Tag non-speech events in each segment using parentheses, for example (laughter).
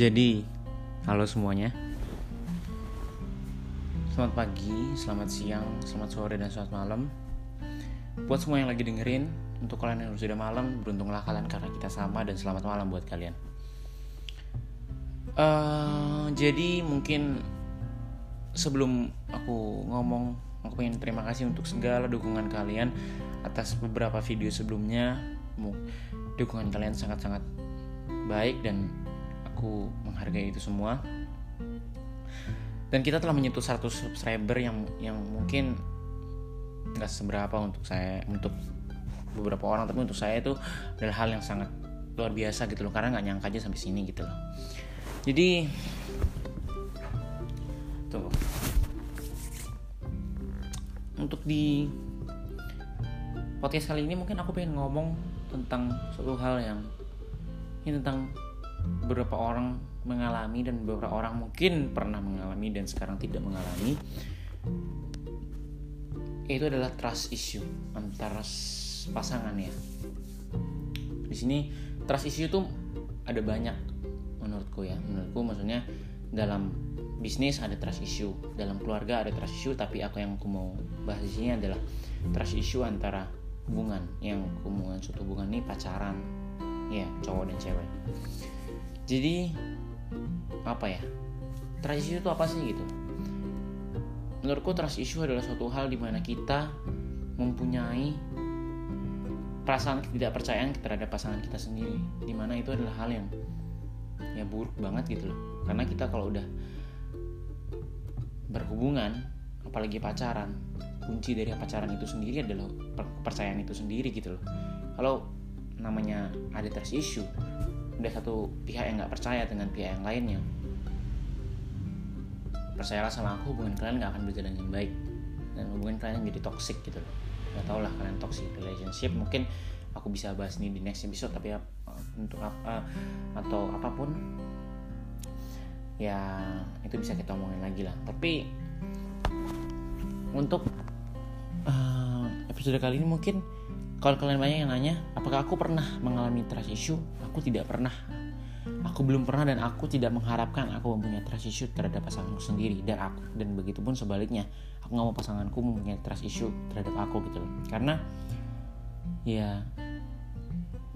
Jadi, halo semuanya. Selamat pagi, selamat siang, selamat sore, dan selamat malam. Buat semua yang lagi dengerin, untuk kalian yang sudah malam, beruntunglah kalian karena kita sama dan selamat malam buat kalian. Uh, jadi mungkin sebelum aku ngomong, aku ingin terima kasih untuk segala dukungan kalian atas beberapa video sebelumnya. Dukungan kalian sangat-sangat baik dan aku menghargai itu semua. Dan kita telah menyentuh 100 subscriber yang yang mungkin nggak seberapa untuk saya untuk beberapa orang tapi untuk saya itu adalah hal yang sangat luar biasa gitu loh karena nggak nyangka aja sampai sini gitu loh. Jadi tuh. Untuk di podcast kali ini mungkin aku pengen ngomong tentang suatu hal yang ini tentang beberapa orang mengalami dan beberapa orang mungkin pernah mengalami dan sekarang tidak mengalami itu adalah trust issue antara pasangan ya. Di sini trust issue itu ada banyak menurutku ya. Menurutku maksudnya dalam bisnis ada trust issue dalam keluarga ada trust issue tapi aku yang aku mau bahas di sini adalah trust issue antara hubungan. Yang hubungan suatu hubungan ini pacaran ya cowok dan cewek jadi apa ya? Trust issue itu apa sih gitu? Menurutku trust issue adalah suatu hal di mana kita mempunyai perasaan ketidakpercayaan terhadap pasangan kita sendiri. Di mana itu adalah hal yang ya buruk banget gitu loh. Karena kita kalau udah berhubungan apalagi pacaran kunci dari pacaran itu sendiri adalah kepercayaan itu sendiri gitu loh. Kalau namanya ada trust issue ada satu pihak yang nggak percaya dengan pihak yang lainnya. Percayalah sama aku hubungan kalian nggak akan berjalan dengan baik. Dan hubungan kalian jadi toxic gitu loh. Nggak tau lah kalian toxic relationship mungkin aku bisa bahas ini di next episode tapi untuk apa atau apa pun ya itu bisa kita omongin lagi lah. Tapi untuk uh, episode kali ini mungkin kalau kalian banyak yang nanya, apakah aku pernah mengalami trust issue? Aku tidak pernah. Aku belum pernah dan aku tidak mengharapkan aku mempunyai trust issue terhadap pasanganku sendiri dan aku dan begitu pun sebaliknya. Aku nggak mau pasanganku mempunyai trust issue terhadap aku gitu loh. Karena ya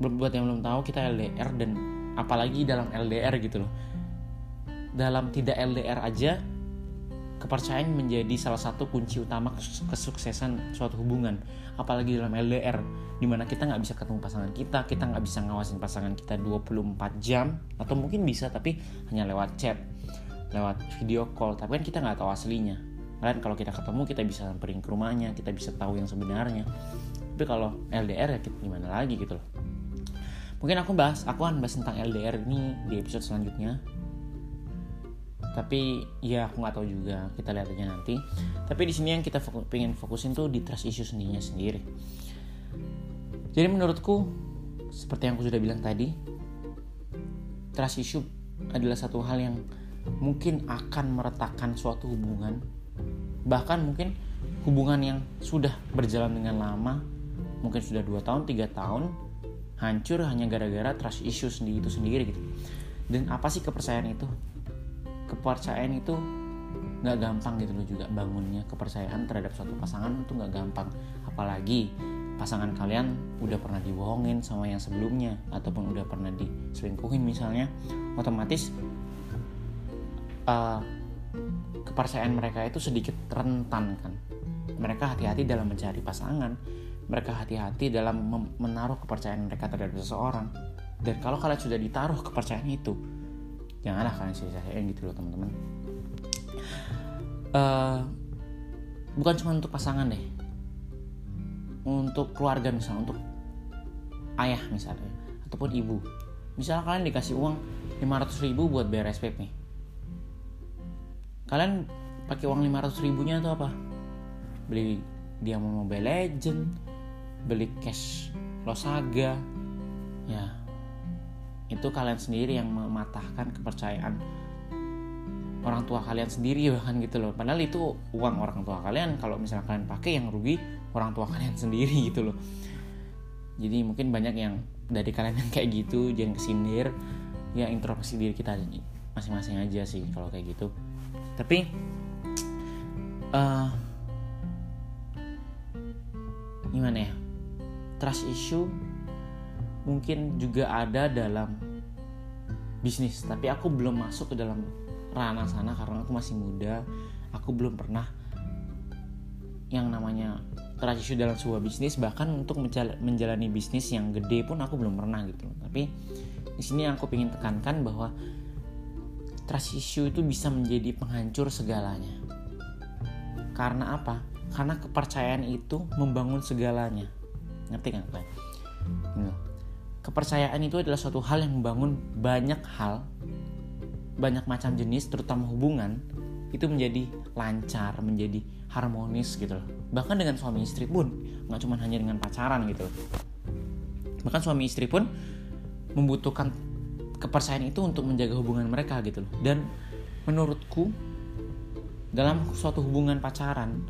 buat yang belum tahu kita LDR dan apalagi dalam LDR gitu loh. Dalam tidak LDR aja kepercayaan menjadi salah satu kunci utama kesuksesan suatu hubungan. Apalagi dalam LDR di mana kita nggak bisa ketemu pasangan kita kita nggak bisa ngawasin pasangan kita 24 jam atau mungkin bisa tapi hanya lewat chat lewat video call. Tapi kan kita nggak tahu aslinya. Kan kalau kita ketemu kita bisa samperin ke rumahnya kita bisa tahu yang sebenarnya. Tapi kalau LDR ya kita gimana lagi gitu loh. Mungkin aku bahas aku akan bahas tentang LDR ini di episode selanjutnya tapi ya aku nggak tahu juga. Kita lihat aja nanti. Tapi di sini yang kita fokus, pengen fokusin tuh di trust issue sendirinya sendiri. Jadi menurutku seperti yang aku sudah bilang tadi trust issue adalah satu hal yang mungkin akan meretakkan suatu hubungan. Bahkan mungkin hubungan yang sudah berjalan dengan lama mungkin sudah dua tahun tiga tahun hancur hanya gara-gara trust issue sendiri itu sendiri gitu. Dan apa sih kepercayaan itu kepercayaan itu nggak gampang gitu loh juga. Bangunnya kepercayaan terhadap suatu pasangan itu nggak gampang. Apalagi pasangan kalian udah pernah dibohongin sama yang sebelumnya ataupun udah pernah diselingkuhin misalnya otomatis uh, kepercayaan mereka itu sedikit rentan kan. Mereka hati-hati dalam mencari pasangan. Mereka hati-hati dalam menaruh kepercayaan mereka terhadap seseorang. Dan kalau kalian sudah ditaruh kepercayaan itu janganlah kalian sia-siain gitu loh teman-teman. Uh, bukan cuma untuk pasangan deh. Untuk keluarga misalnya untuk ayah misalnya ataupun ibu. Misalnya kalian dikasih uang 500 ribu buat bayar SPP kalian pakai uang 500 ribunya itu apa? Beli dia mau Mobile Legend beli cash Losaga ya itu kalian sendiri yang mematahkan kepercayaan orang tua kalian sendiri (laughs) bahkan gitu loh. Padahal itu uang orang tua kalian. Kalau misalnya kalian pakai yang rugi orang tua (laughs) kalian sendiri gitu loh. Jadi mungkin banyak yang dari kalian yang kayak gitu jangan kesindir. Ya introspeksi diri kita masing-masing aja sih kalau kayak gitu. Tapi uh, gimana ya? Trust issue mungkin juga ada dalam bisnis tapi aku belum masuk ke dalam ranah sana karena aku masih muda. Aku belum pernah yang namanya trust issue dalam sebuah bisnis. Bahkan untuk menjalani bisnis yang gede pun aku belum pernah gitu tapi di sini aku ingin tekankan bahwa trust itu bisa menjadi penghancur segalanya. Karena apa? Karena kepercayaan itu membangun segalanya. Ngerti kan kalian. Kepercayaan itu adalah suatu hal yang membangun banyak hal banyak macam jenis terutama hubungan itu menjadi lancar menjadi harmonis gitu loh. Bahkan dengan suami istri pun nggak cuma hanya dengan pacaran gitu. Bahkan suami istri pun membutuhkan kepercayaan itu untuk menjaga hubungan mereka gitu loh. Dan menurutku dalam suatu hubungan pacaran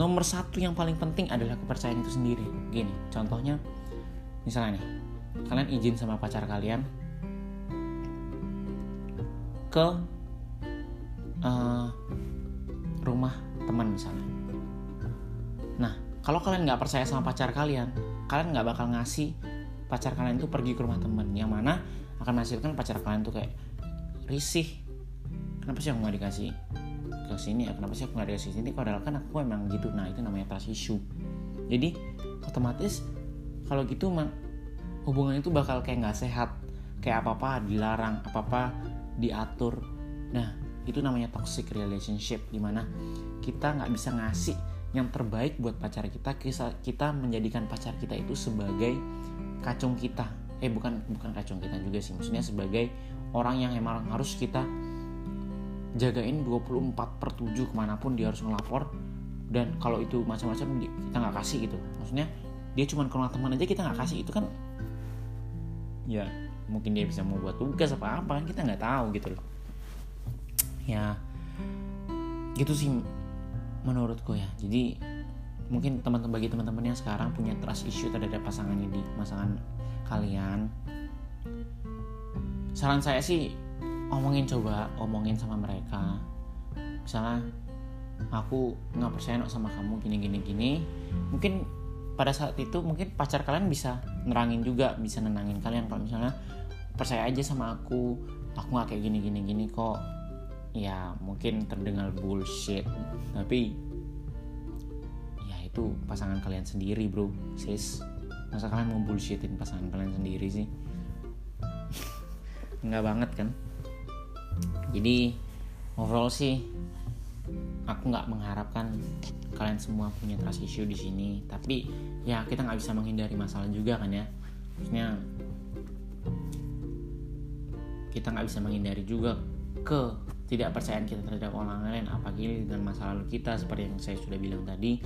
nomor satu yang paling penting adalah kepercayaan itu sendiri. Gini contohnya misalnya nih kalian izin sama pacar kalian ke uh, rumah teman misalnya. Nah kalau kalian nggak percaya sama pacar kalian kalian nggak bakal ngasih pacar kalian itu pergi ke rumah teman. Yang mana akan menghasilkan pacar kalian tuh kayak risih. Kenapa sih aku nggak dikasih ke sini ya? Kenapa sih aku nggak dikasih sini? Padahal kan aku emang gitu. Nah itu namanya trust issue. Jadi otomatis kalau gitu hubungan itu bakal kayak nggak sehat kayak apa apa dilarang apa apa diatur. Nah itu namanya toxic relationship di mana kita nggak bisa ngasih yang terbaik buat pacar kita kita menjadikan pacar kita itu sebagai kacung kita. Eh bukan bukan kacung kita juga sih maksudnya sebagai orang yang emang harus kita jagain 24 per 7 ke mana pun dia harus ngelapor. Dan kalau itu macam-macam kita nggak kasih gitu. Maksudnya dia cuma ke rumah teman aja kita nggak kasih. Itu kan ya mungkin dia bisa mau buat tugas apa apa kan kita nggak tahu gitu loh. Ya gitu sih menurutku ya. Jadi mungkin teman-teman bagi teman-teman yang sekarang punya trust issue terhadap pasangan ini pasangan kalian saran saya sih omongin coba omongin sama mereka. Misalnya aku nggak percaya sama kamu gini gini gini. Mungkin pada saat itu mungkin pacar kalian bisa nerangin juga bisa nenangin kalian. Kalau misalnya percaya aja sama aku aku nggak kayak gini gini gini kok ya mungkin terdengar bullshit. Tapi ya itu pasangan kalian sendiri bro. Sis masa kalian mau bullshitin pasangan kalian sendiri sih? (laughs) Nggak banget kan? Jadi overall sih aku nggak mengharapkan kalian semua punya trust issue di sini tapi ya kita nggak bisa menghindari masalah juga kan ya. Maksudnya kita nggak bisa menghindari juga ke tidak percayaan kita terhadap orang lain apalagi dengan masa lalu kita seperti yang saya sudah bilang tadi.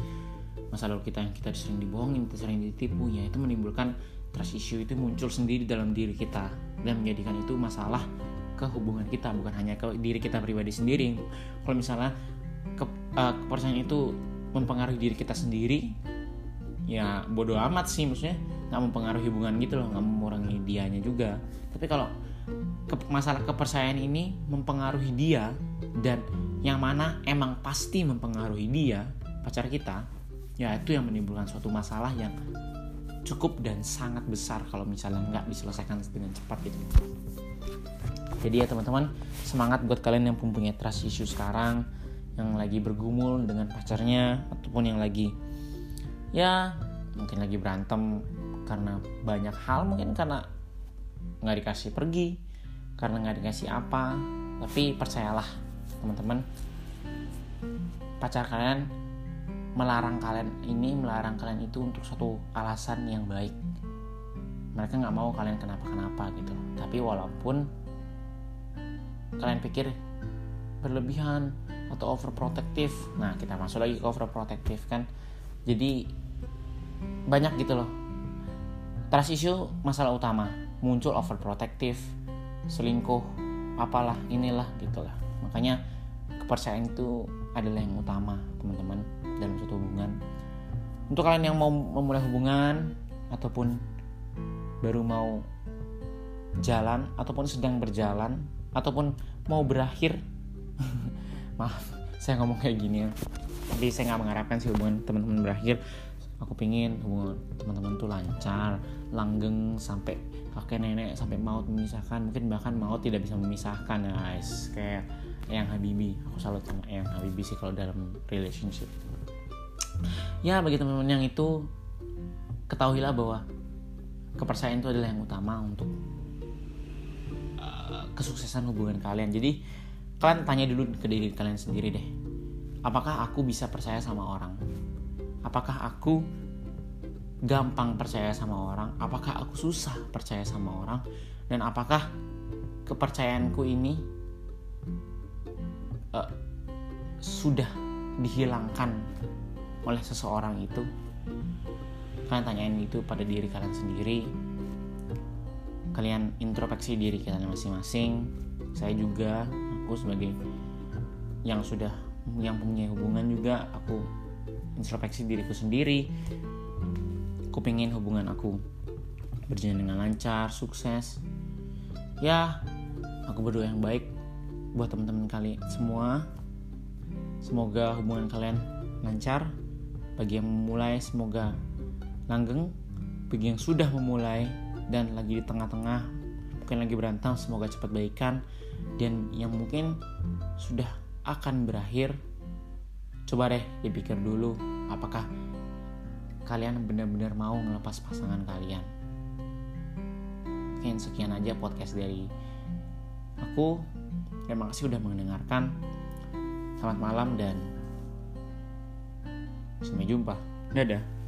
Masa lalu kita yang kita sering dibohongin kita sering ditipu ya itu menimbulkan trust issue itu muncul sendiri dalam diri kita dan menjadikan itu masalah ke hubungan kita bukan hanya ke diri kita pribadi sendiri. Kalau misalnya ke, uh, kepercayaan itu mempengaruhi diri kita sendiri ya bodoh amat sih maksudnya nggak mempengaruhi hubungan gitu loh nggak mengurangi dianya juga. Tapi kalau ke, masalah kepercayaan ini mempengaruhi dia dan yang mana emang pasti mempengaruhi dia pacar kita ya itu yang menimbulkan suatu masalah yang cukup dan sangat besar kalau misalnya nggak diselesaikan dengan cepat gitu jadi ya teman-teman semangat buat kalian yang mempunyai trust issue sekarang yang lagi bergumul dengan pacarnya ataupun yang lagi ya mungkin lagi berantem karena banyak hal mungkin karena nggak dikasih pergi karena nggak dikasih apa. Tapi percayalah teman-teman pacar kalian melarang kalian ini melarang kalian itu untuk satu alasan yang baik. Mereka nggak mau kalian kenapa-kenapa gitu. Tapi walaupun kalian pikir berlebihan atau overprotective? Nah kita masuk lagi ke overprotective kan? Jadi banyak gitu loh. Trust issue masalah utama. Muncul overprotective selingkuh apalah inilah gitulah makanya kepercayaan itu adalah yang utama teman-teman dalam suatu hubungan. Untuk kalian yang mau memulai hubungan ataupun baru mau jalan ataupun sedang berjalan ataupun mau berakhir. (laughs) Maaf saya ngomong kayak gini ya. Tapi saya nggak mengharapkan sih hubungan teman-teman berakhir. Aku pingin hubungan teman-teman tuh lancar langgeng sampai kakek nenek sampai maut memisahkan. Mungkin bahkan maut tidak bisa memisahkan guys. Kayak yang Habibi. Aku salut sama yang Habibi sih kalau dalam relationship. Ya bagi teman-teman yang itu ketahuilah bahwa kepercayaan itu adalah yang utama untuk uh, kesuksesan hubungan kalian. Jadi kalian tanya dulu ke diri kalian sendiri deh. Apakah aku bisa percaya sama orang? Apakah aku gampang percaya sama orang? Apakah aku susah percaya sama orang? Dan apakah kepercayaanku ini uh, sudah dihilangkan oleh seseorang itu? Kalian tanyain itu pada diri kalian sendiri kalian introspeksi diri kalian masing-masing. Saya juga aku sebagai yang sudah yang punya hubungan juga aku introspeksi diriku sendiri. Aku pengen hubungan aku berjalan dengan lancar sukses. Ya aku berdoa yang baik buat teman-teman kali semua. Semoga hubungan kalian lancar. Bagi yang memulai semoga langgeng. Bagi yang sudah memulai dan lagi di tengah-tengah. Mungkin lagi berantem semoga cepat baikan. Dan yang mungkin sudah akan berakhir coba deh dipikir dulu apakah kalian benar-benar mau ngelepas pasangan kalian? Mungkin sekian aja podcast dari aku. Terima kasih udah mendengarkan. Selamat malam dan sampai jumpa. Dadah